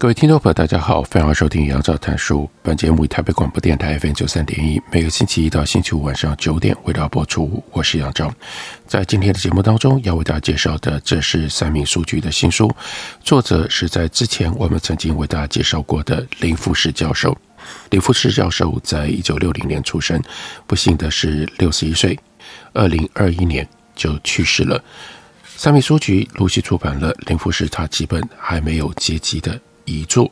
各位听众朋友，大家好，欢迎收听杨照谈书。本节目以台北广播电台 FM 九三点一，每个星期一到星期五晚上九点为大家播出。我是杨照，在今天的节目当中要为大家介绍的，这是三民书局的新书，作者是在之前我们曾经为大家介绍过的林富士教授。林富士教授在一九六零年出生，不幸的是六十一岁，二零二一年就去世了。三民书局陆续出版了林富士他几本还没有结集的。遗作，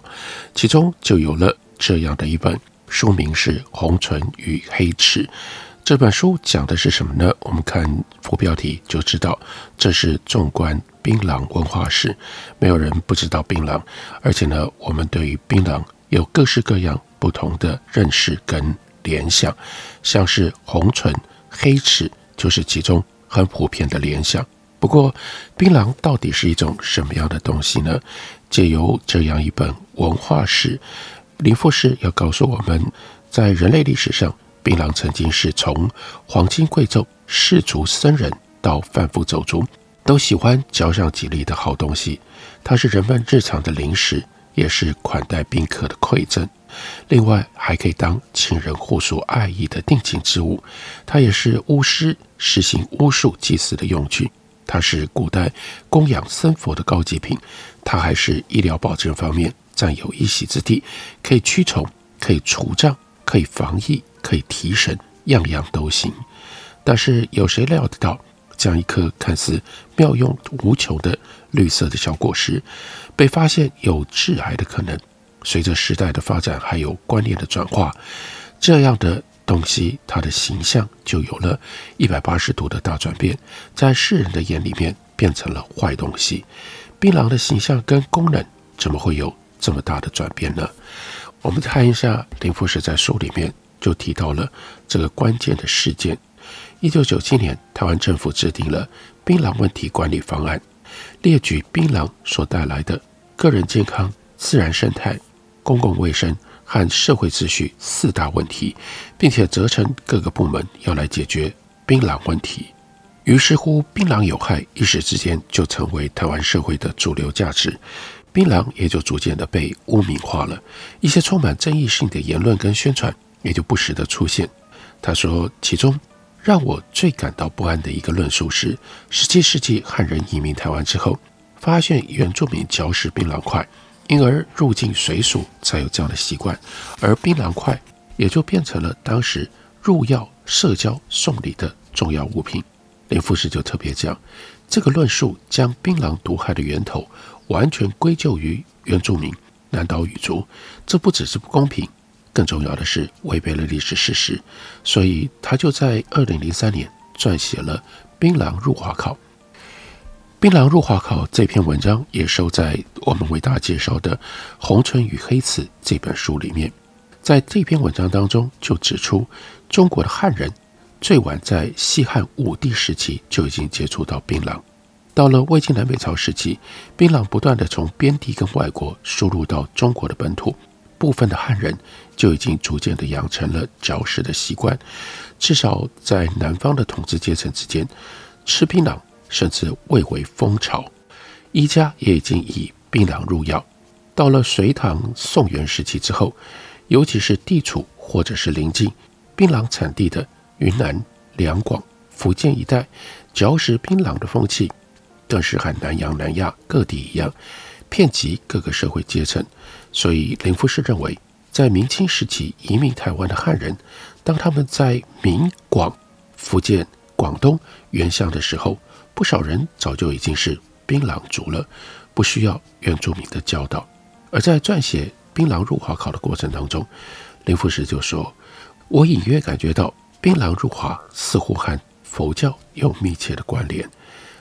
其中就有了这样的一本，书名是《红唇与黑齿》。这本书讲的是什么呢？我们看副标题就知道，这是纵观槟榔文化史。没有人不知道槟榔，而且呢，我们对于槟榔有各式各样不同的认识跟联想，像是红唇、黑齿，就是其中很普遍的联想。不过，槟榔到底是一种什么样的东西呢？借由这样一本文化史，林富士要告诉我们，在人类历史上，槟榔曾经是从皇亲贵胄、士族僧人到贩夫走卒，都喜欢嚼上几粒的好东西。它是人们日常的零食，也是款待宾客的馈赠。另外，还可以当情人互诉爱意的定情之物。它也是巫师实行巫术祭祀的用具。它是古代供养三佛的高级品，它还是医疗保健方面占有一席之地，可以驱虫，可以除障，可以防疫，可以提神，样样都行。但是有谁料得到，这样一颗看似妙用无穷的绿色的小果实，被发现有致癌的可能。随着时代的发展，还有观念的转化，这样的。东西，它的形象就有了一百八十度的大转变，在世人的眼里面变成了坏东西。槟榔的形象跟功能怎么会有这么大的转变呢？我们看一下林富士在书里面就提到了这个关键的事件：一九九七年，台湾政府制定了槟榔问题管理方案，列举槟榔所带来的个人健康、自然生态、公共卫生。和社会秩序四大问题，并且责成各个部门要来解决槟榔问题。于是乎，槟榔有害一时之间就成为台湾社会的主流价值，槟榔也就逐渐的被污名化了。一些充满争议性的言论跟宣传也就不时的出现。他说，其中让我最感到不安的一个论述是：十七世纪汉人移民台湾之后，发现原住民嚼食槟榔块。因而入境随俗才有这样的习惯，而槟榔块也就变成了当时入药、社交、送礼的重要物品。林富士就特别讲，这个论述将槟榔毒害的源头完全归咎于原住民南岛语族，这不只是不公平，更重要的是违背了历史事实。所以他就在二零零三年撰写了《槟榔入华考》。《槟榔入华考》这篇文章也收在我们为大家介绍的《红唇与黑齿》这本书里面。在这篇文章当中，就指出中国的汉人最晚在西汉武帝时期就已经接触到槟榔。到了魏晋南北朝时期，槟榔不断地从边地跟外国输入到中国的本土，部分的汉人就已经逐渐地养成了嚼食的习惯。至少在南方的统治阶层之间，吃槟榔。甚至蔚为风潮，医家也已经以槟榔入药。到了隋唐、宋元时期之后，尤其是地处或者是临近槟榔产地的云南、两广、福建一带，嚼食槟榔的风气，更是和南洋、南亚各地一样，遍及各个社会阶层。所以林富士认为，在明清时期移民台湾的汉人，当他们在闽广、福建、广东原乡的时候，不少人早就已经是槟榔族了，不需要原住民的教导。而在撰写《槟榔入华考》的过程当中，林富士就说：“我隐约感觉到槟榔入华似乎和佛教有密切的关联。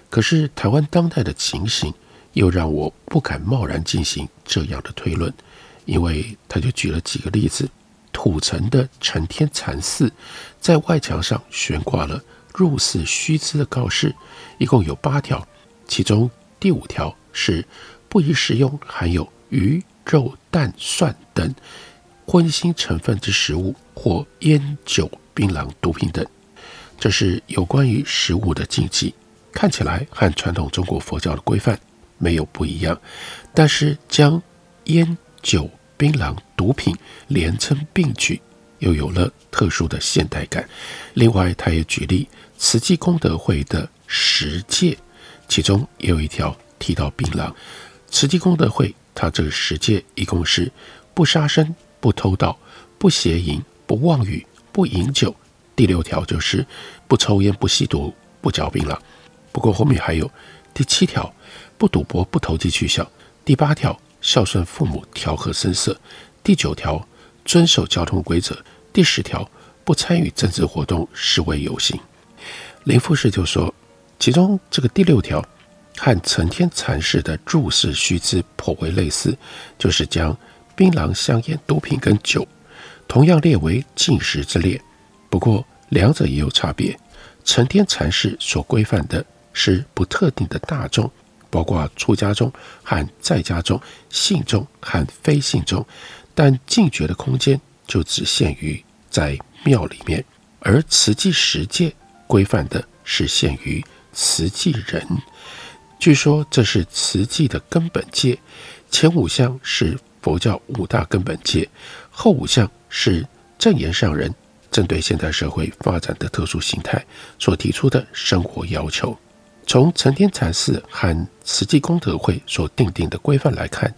可是台湾当代的情形又让我不敢贸然进行这样的推论，因为他就举了几个例子：土城的承天禅寺在外墙上悬挂了入寺须知的告示，一共有八条，其中第五条是不宜食用含有鱼肉蛋蒜等荤腥成分之食物或烟酒槟榔毒品等，这是有关于食物的禁忌。看起来和传统中国佛教的规范没有不一样，但是将烟酒槟榔毒品连称并举，又有了特殊的现代感。另外，他也举例慈济功德会的十戒，其中也有一条提到槟榔。慈济功德会他这个十戒一共是不杀生、不偷盗、不邪淫、不妄语、不饮酒。第六条就是不抽烟、不吸毒、不嚼槟榔。不过后面还有第七条，不赌博、不投机取巧；第八条，孝顺父母、调和声色；第九条，遵守交通规则；第十条，不参与政治活动、示威游行。林富士就说，其中这个第六条和承天禅师的注释须知颇为类似，就是将槟榔、香烟、毒品跟酒同样列为禁食之列。不过两者也有差别，承天禅师所规范的。是不特定的大众，包括出家中和在家中、信众和非信众，但禁绝的空间就只限于在庙里面。而慈济十戒规范的是限于慈济人。据说这是慈济的根本戒，前五项是佛教五大根本戒，后五项是证言上人针对现代社会发展的特殊形态所提出的生活要求。从承天禅寺和慈济功德会所定定的规范来看，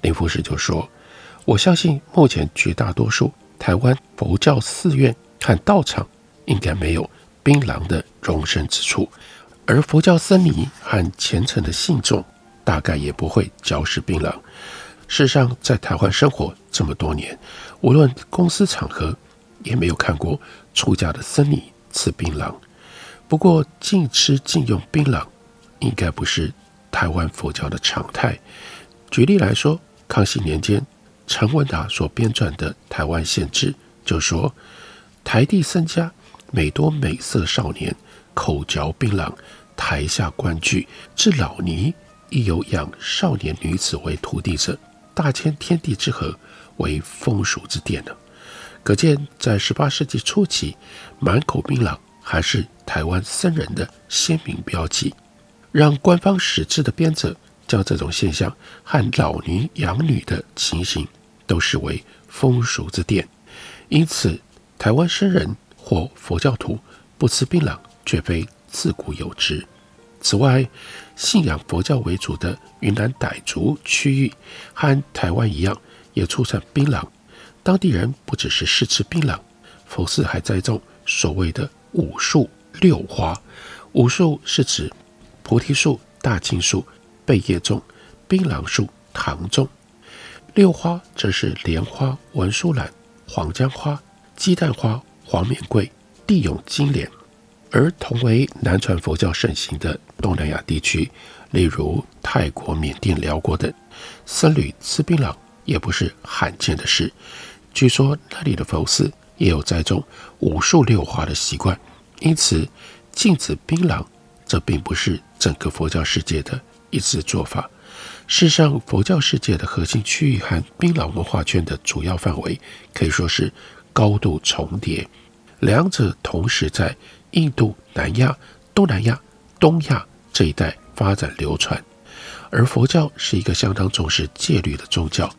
林富士就说：“我相信目前绝大多数台湾佛教寺院和道场应该没有槟榔的容身之处，而佛教僧尼和虔诚的信众大概也不会嚼食槟榔。事实上，在台湾生活这么多年，无论公司场合，也没有看过出家的僧尼吃槟榔。”不过，禁吃禁用槟榔，应该不是台湾佛教的常态。举例来说，康熙年间，陈文达所编撰的《台湾县志》就说：台地僧家每多美色少年，口嚼槟榔，台下观剧，至老尼亦有养少年女子为徒弟者，大千天地之和，为风俗之典呢。可见，在十八世纪初期，满口槟榔。还是台湾僧人的鲜明标记，让官方史志的编者将这种现象和老尼养女的情形都视为风俗之典。因此，台湾僧人或佛教徒不吃槟榔，绝非自古有之。此外，信仰佛教为主的云南傣族区域和台湾一样，也出产槟榔。当地人不只是试吃槟榔，佛寺还栽种所谓的。五树六花，五树是指菩提树、大青树、贝叶种、槟榔树、糖种；六花则是莲花、文殊兰、黄姜花、鸡蛋花、黄冕桂、地涌金莲。而同为南传佛教盛行的东南亚地区，例如泰国、缅甸、寮国等，僧侣吃槟榔也不是罕见的事。据说那里的佛寺。也有栽种五树六花的习惯，因此禁止槟榔，这并不是整个佛教世界的一致做法。事实上，佛教世界的核心区域和槟榔文化圈的主要范围可以说是高度重叠，两者同时在印度、南亚、东南亚、东亚这一带发展流传。而佛教是一个相当重视戒律的宗教。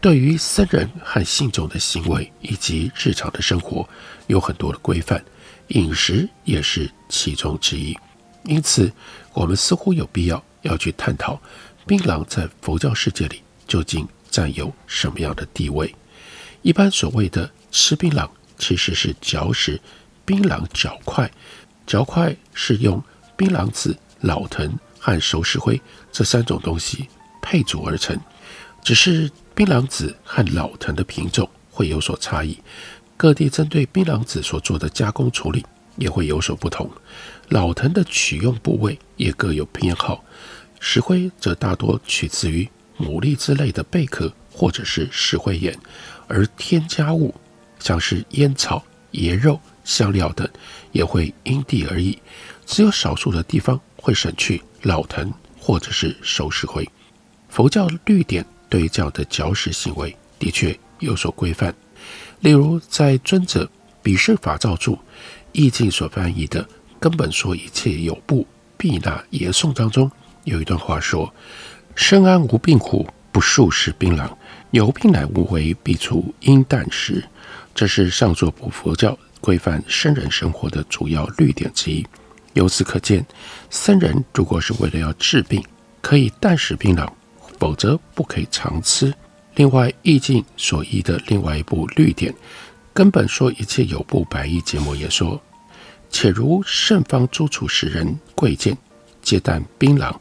对于僧人和信众的行为以及日常的生活有很多的规范，饮食也是其中之一。因此，我们似乎有必要要去探讨槟榔在佛教世界里究竟占有什么样的地位。一般所谓的吃槟榔，其实是嚼食槟榔角块，角块是用槟榔籽、老藤和熟石灰这三种东西配组而成，只是。槟榔籽和老藤的品种会有所差异，各地针对槟榔籽所做的加工处理也会有所不同。老藤的取用部位也各有偏好，石灰则大多取自于牡蛎之类的贝壳或者是石灰岩，而添加物像是烟草、椰肉、香料等也会因地而异。只有少数的地方会省去老藤或者是熟石灰。佛教律典对这样的嚼食行为的确有所规范，例如在尊者比释法造注义经所翻译的。根本说一切有部必纳耶颂当中有一段话说：“身安无病苦，不数食槟榔，有病乃无为，必除应啖食。”这是上座部佛教规范僧人生活的主要律典之一。由此可见，僧人如果是为了要治病，可以淡食槟榔，否则不可以常吃。另外，义经所依的另外一部律典，根本说一切有部百亿结摩也说。且如圣方诸处食人贵贱，皆啖槟榔，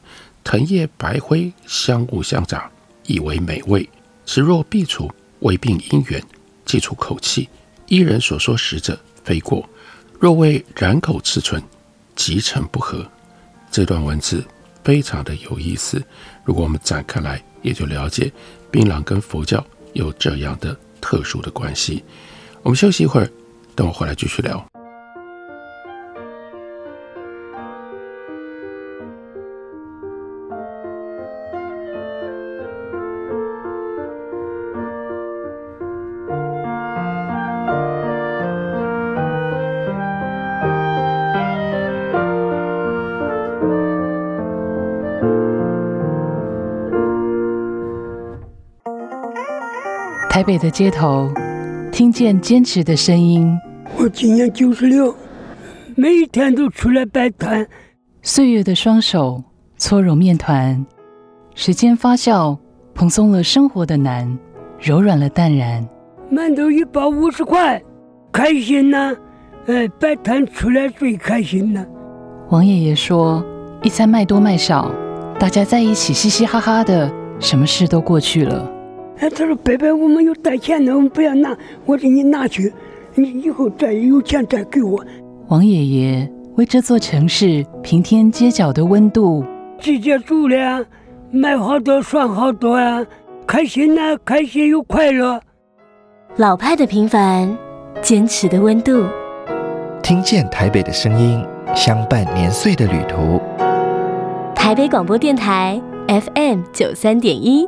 藤叶白灰，香雾相杂，以为美味。此若必除，为病因缘，即除口气。依人所说食者，飞过。若为染口刺唇，即成不合。这段文字非常的有意思。如果我们展开来，也就了解槟榔跟佛教有这样的特殊的关系。我们休息一会儿，等我回来继续聊。北的街头，听见坚持的声音。我今年九十六，每一天都出来摆摊。岁月的双手搓揉面团，时间发酵，蓬松了生活的难，柔软了淡然。馒头一包五十块，开心呐、啊！哎，摆摊出来最开心了。王爷爷说：“一餐卖多卖少，大家在一起嘻嘻哈哈的，什么事都过去了。”哎，他说：“伯伯，我们有带钱的，我们不要拿，我给你拿去，你以后再有钱再给我。”王爷爷为这座城市平添街角的温度，季节住了，买好多算好多啊，开心呐，开心又快乐。老派的平凡，坚持的温度，听见台北的声音，相伴年岁的旅途。台北广播电台 FM 九三点一。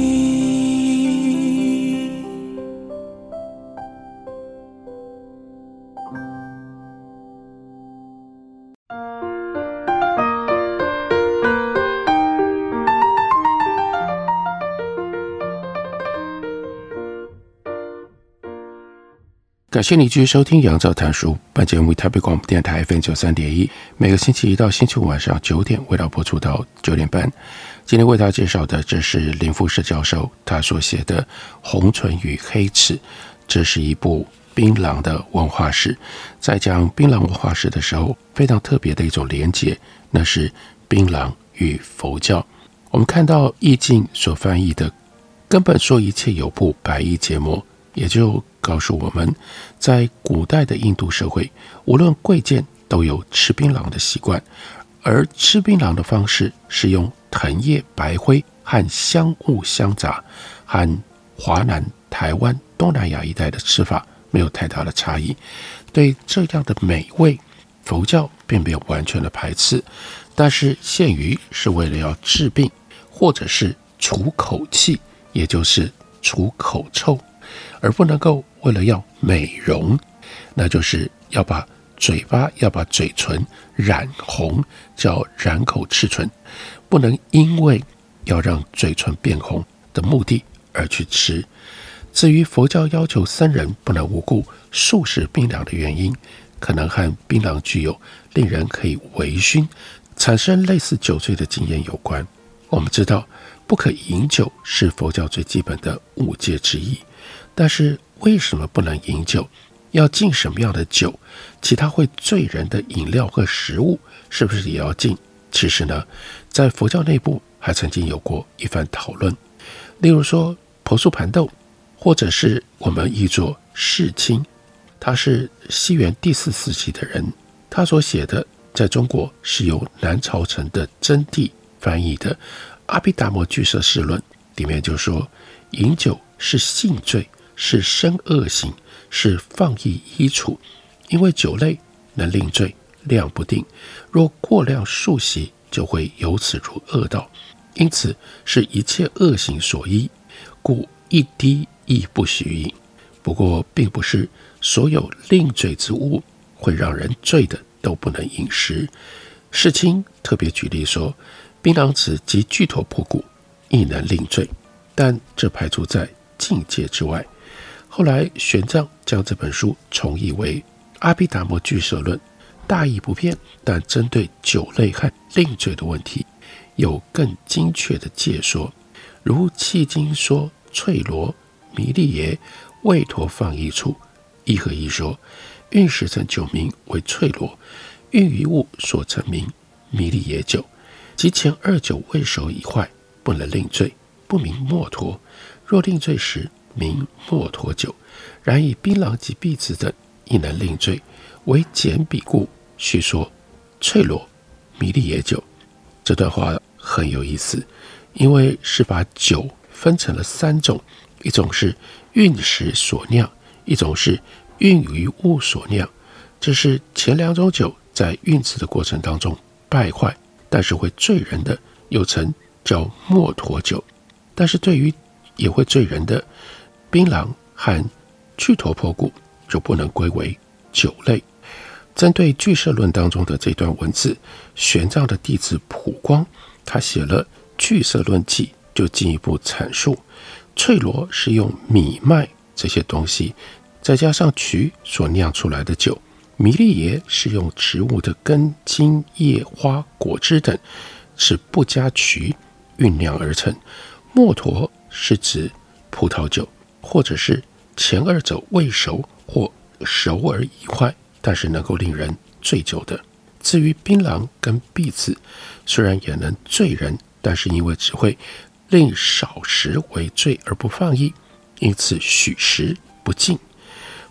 感谢你继续收听《杨照谈书》。本节目为台北广播电台 FM 九三点一，每个星期一到星期五晚上九点，为大家播出到九点半。今天为大家介绍的，这是林富士教授他所写的《红唇与黑齿》，这是一部槟榔的文化史。在讲槟榔文化史的时候，非常特别的一种连结，那是槟榔与佛教。我们看到易经所翻译的，根本说一切有部百亿结摩，也就告诉我们，在古代的印度社会，无论贵贱都有吃槟榔的习惯，而吃槟榔的方式是用藤叶、白灰和香雾相杂，和华南、台湾、东南亚一带的吃法没有太大的差异。对这样的美味，佛教并没有完全的排斥，但是限于是为了要治病，或者是除口气，也就是除口臭，而不能够为了要美容，那就是要把嘴巴要把嘴唇染红，叫染口赤唇，不能因为要让嘴唇变红的目的而去吃。至于佛教要求僧人不能无故素食槟榔的原因，可能和槟榔具有令人可以微醺、产生类似酒醉的经验有关。我们知道，不可饮酒是佛教最基本的五戒之一，但是为什么不能饮酒？要禁什么样的酒？其他会醉人的饮料和食物是不是也要禁？其实呢，在佛教内部还曾经有过一番讨论。例如说，婆苏盘豆。或者是我们译作世亲，他是西元第四世纪的人，他所写的在中国是由南朝陈的真谛翻译的《阿毗达摩俱舍世论》里面就说，饮酒是性罪，是生恶行，是放逸依处，因为酒类能令醉，量不定，若过量数息，就会由此入恶道，因此是一切恶行所依，故一滴。亦不许饮。不过，并不是所有令醉之物会让人醉的都不能饮食。世卿特别举例说，槟榔子及巨陀破骨亦能令醉，但这排除在禁戒之外。后来玄奘将这本书重译为《阿毗达摩俱舍论》，大意不变，但针对酒类和令罪的问题，有更精确的解说。如契经说翠罗。弥利耶未陀放逸处，一合一说，运时成酒名为翠罗，运于物所成名弥利耶酒，即前二酒未熟已坏，不能令罪，不明末陀。若令罪时，名墨陀酒。然以槟榔及碧子等亦能令醉，为简笔故，须说翠罗迷离野酒。这段话很有意思，因为是把酒分成了三种。一种是运时所酿，一种是运于物所酿。这是前两种酒在运制的过程当中败坏，但是会醉人的，又称叫墨陀酒。但是对于也会醉人的槟榔和巨陀破骨，就不能归为酒类。针对俱舍论当中的这段文字，玄奘的弟子普光，他写了《俱舍论记》，就进一步阐述。翠罗是用米麦这些东西，再加上曲所酿出来的酒；弥利耶是用植物的根、茎、叶、花、果汁等，是不加曲酝酿而成；墨陀是指葡萄酒，或者是前二者未熟或熟而已坏，但是能够令人醉酒的。至于槟榔跟碧子，虽然也能醉人，但是因为只会。令少食为醉而不放逸，因此许食不禁。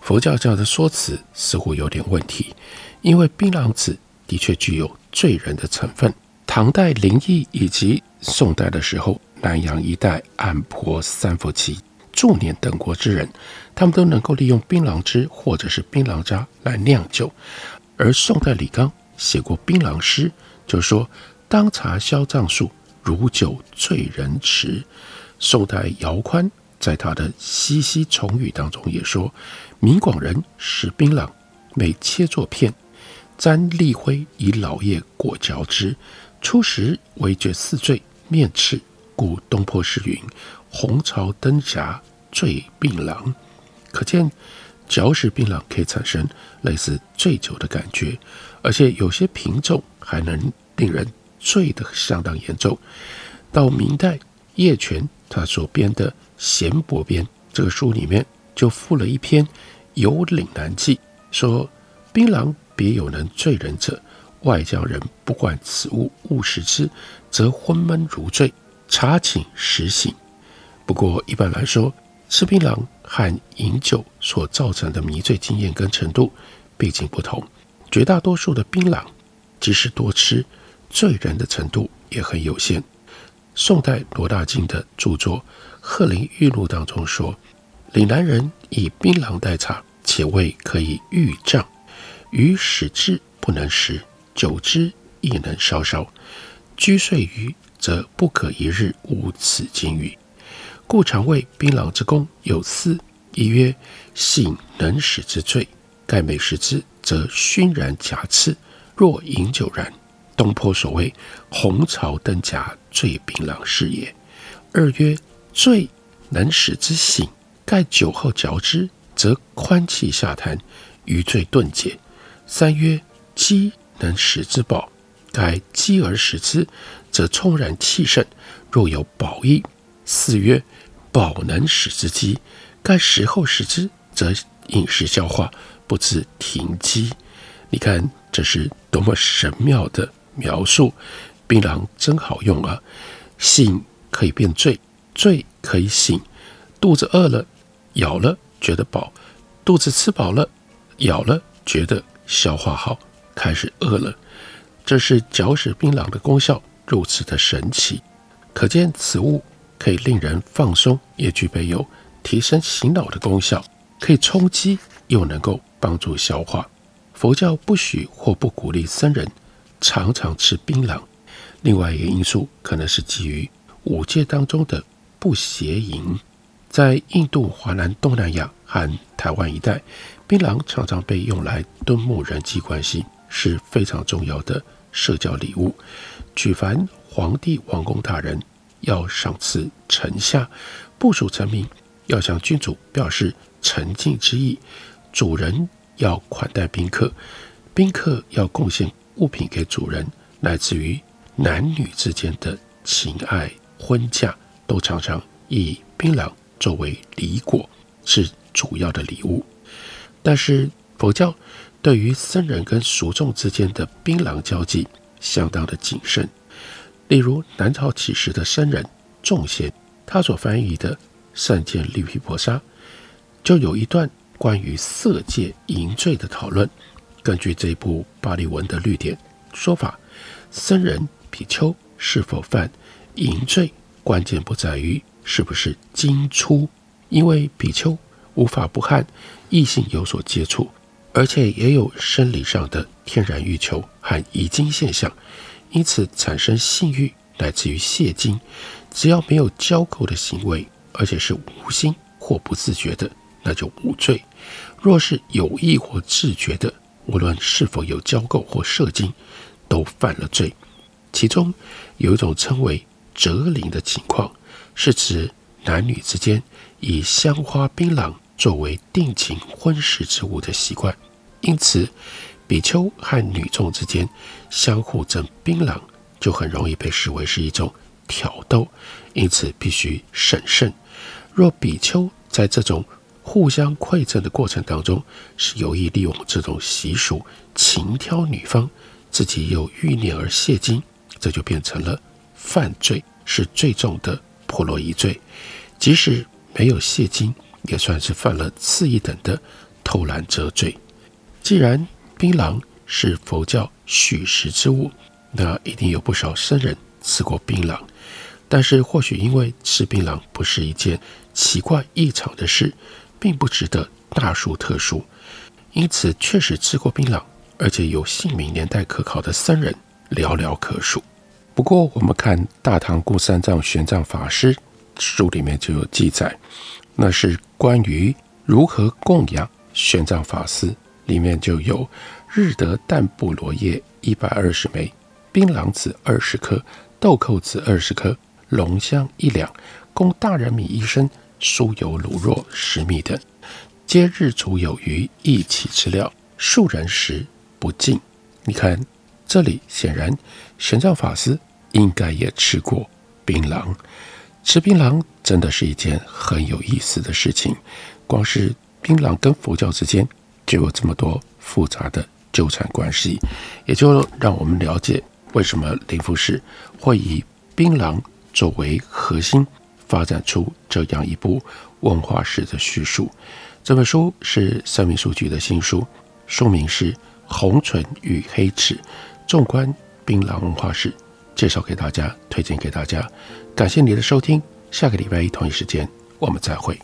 佛教教的说辞似乎有点问题，因为槟榔子的确具有醉人的成分。唐代林异以及宋代的时候，南阳一带按婆、三佛齐、祝輦等国之人，他们都能够利用槟榔汁或者是槟榔渣来酿酒。而宋代李纲写过槟榔诗，就说：“当茶消胀数。”如酒醉人迟。宋代姚宽在他的《西溪重语》当中也说：“闽广人食槟榔，每切作片，沾栗灰以老叶裹嚼之。初时为觉似醉，面赤，故东坡诗云：‘红潮灯霞醉槟榔’。可见嚼食槟榔可以产生类似醉酒的感觉，而且有些品种还能令人。”醉得相当严重。到明代叶权他所编的《贤伯编》这个书里面，就附了一篇《游岭南记》，说槟榔别有能醉人者，外乡人不惯此物，误食之，则昏闷如醉，茶寝时醒。不过一般来说，吃槟榔和饮酒所造成的迷醉经验跟程度毕竟不同。绝大多数的槟榔，即使多吃，醉人的程度也很有限。宋代罗大敬的著作《鹤林玉录》当中说：“岭南人以槟榔代茶，且味可以御胀，余使之不能食，久之亦能稍稍。居睡于，则不可一日无此金鱼。故常谓槟榔之功有四：一曰性能使之醉，盖每食之，则熏然夹刺，若饮酒然。”东坡所谓“红槽登甲，醉槟榔是也”。二曰醉能使之醒，盖酒后嚼之，则宽气下痰，余醉顿解。三曰饥能使之饱，盖饥而食之，则充然气盛，若有饱意。四曰饱能使之饥，盖食后食之，则饮食消化，不知停饥。你看这是多么神妙的！描述槟榔真好用啊！醒可以变醉，醉可以醒。肚子饿了，咬了觉得饱；肚子吃饱了，咬了觉得消化好，开始饿了。这是嚼食槟榔的功效如此的神奇，可见此物可以令人放松，也具备有提神醒脑的功效，可以充饥又能够帮助消化。佛教不许或不鼓励僧人。常常吃槟榔，另外一个因素可能是基于五戒当中的不邪淫。在印度、华南、东南亚和台湾一带，槟榔常常被用来敦睦人际关系，是非常重要的社交礼物。举凡皇帝、王公大人要赏赐臣下，部属臣民要向君主表示诚敬之意，主人要款待宾客，宾客要贡献。物品给主人，来自于男女之间的情爱，婚嫁都常常以槟榔作为礼果，是主要的礼物。但是佛教对于僧人跟俗众之间的槟榔交际相当的谨慎。例如南朝起时的僧人众贤，他所翻译的《善见绿毗婆沙》，就有一段关于色戒淫罪的讨论。根据这部巴利文的律典说法，僧人比丘是否犯淫罪，关键不在于是不是经出，因为比丘无法不和异性有所接触，而且也有生理上的天然欲求和遗精现象，因此产生性欲来自于泄精。只要没有交媾的行为，而且是无心或不自觉的，那就无罪；若是有意或自觉的，无论是否有交媾或射精，都犯了罪。其中有一种称为折灵的情况，是指男女之间以香花槟榔作为定情婚事之物的习惯。因此，比丘和女众之间相互赠槟榔，就很容易被视为是一种挑逗，因此必须审慎。若比丘在这种互相馈赠的过程当中，是有意利用这种习俗，情挑女方，自己又欲念而泄精，这就变成了犯罪，是最重的婆罗夷罪。即使没有泄精，也算是犯了次一等的偷懒遮罪。既然槟榔是佛教许食之物，那一定有不少僧人吃过槟榔。但是或许因为吃槟榔不是一件奇怪异常的事。并不值得大书特书，因此确实吃过槟榔，而且有姓名年代可考的僧人寥寥可数。不过，我们看《大唐故三藏玄奘法师》书里面就有记载，那是关于如何供养玄奘法师，里面就有日得淡布罗叶一百二十枚，槟榔子二十颗，豆蔻子二十颗，龙香一两，供大人米一升。酥油卤肉十米等，皆日煮有余，一起吃料。数人食不尽。你看这里，显然玄奘法师应该也吃过槟榔。吃槟榔真的是一件很有意思的事情。光是槟榔跟佛教之间就有这么多复杂的纠缠关系，也就让我们了解为什么林富士会以槟榔作为核心。发展出这样一部文化史的叙述。这本书是三民书局的新书，书名是《红唇与黑齿，纵观槟榔文化史，介绍给大家，推荐给大家。感谢你的收听，下个礼拜一同一时间我们再会。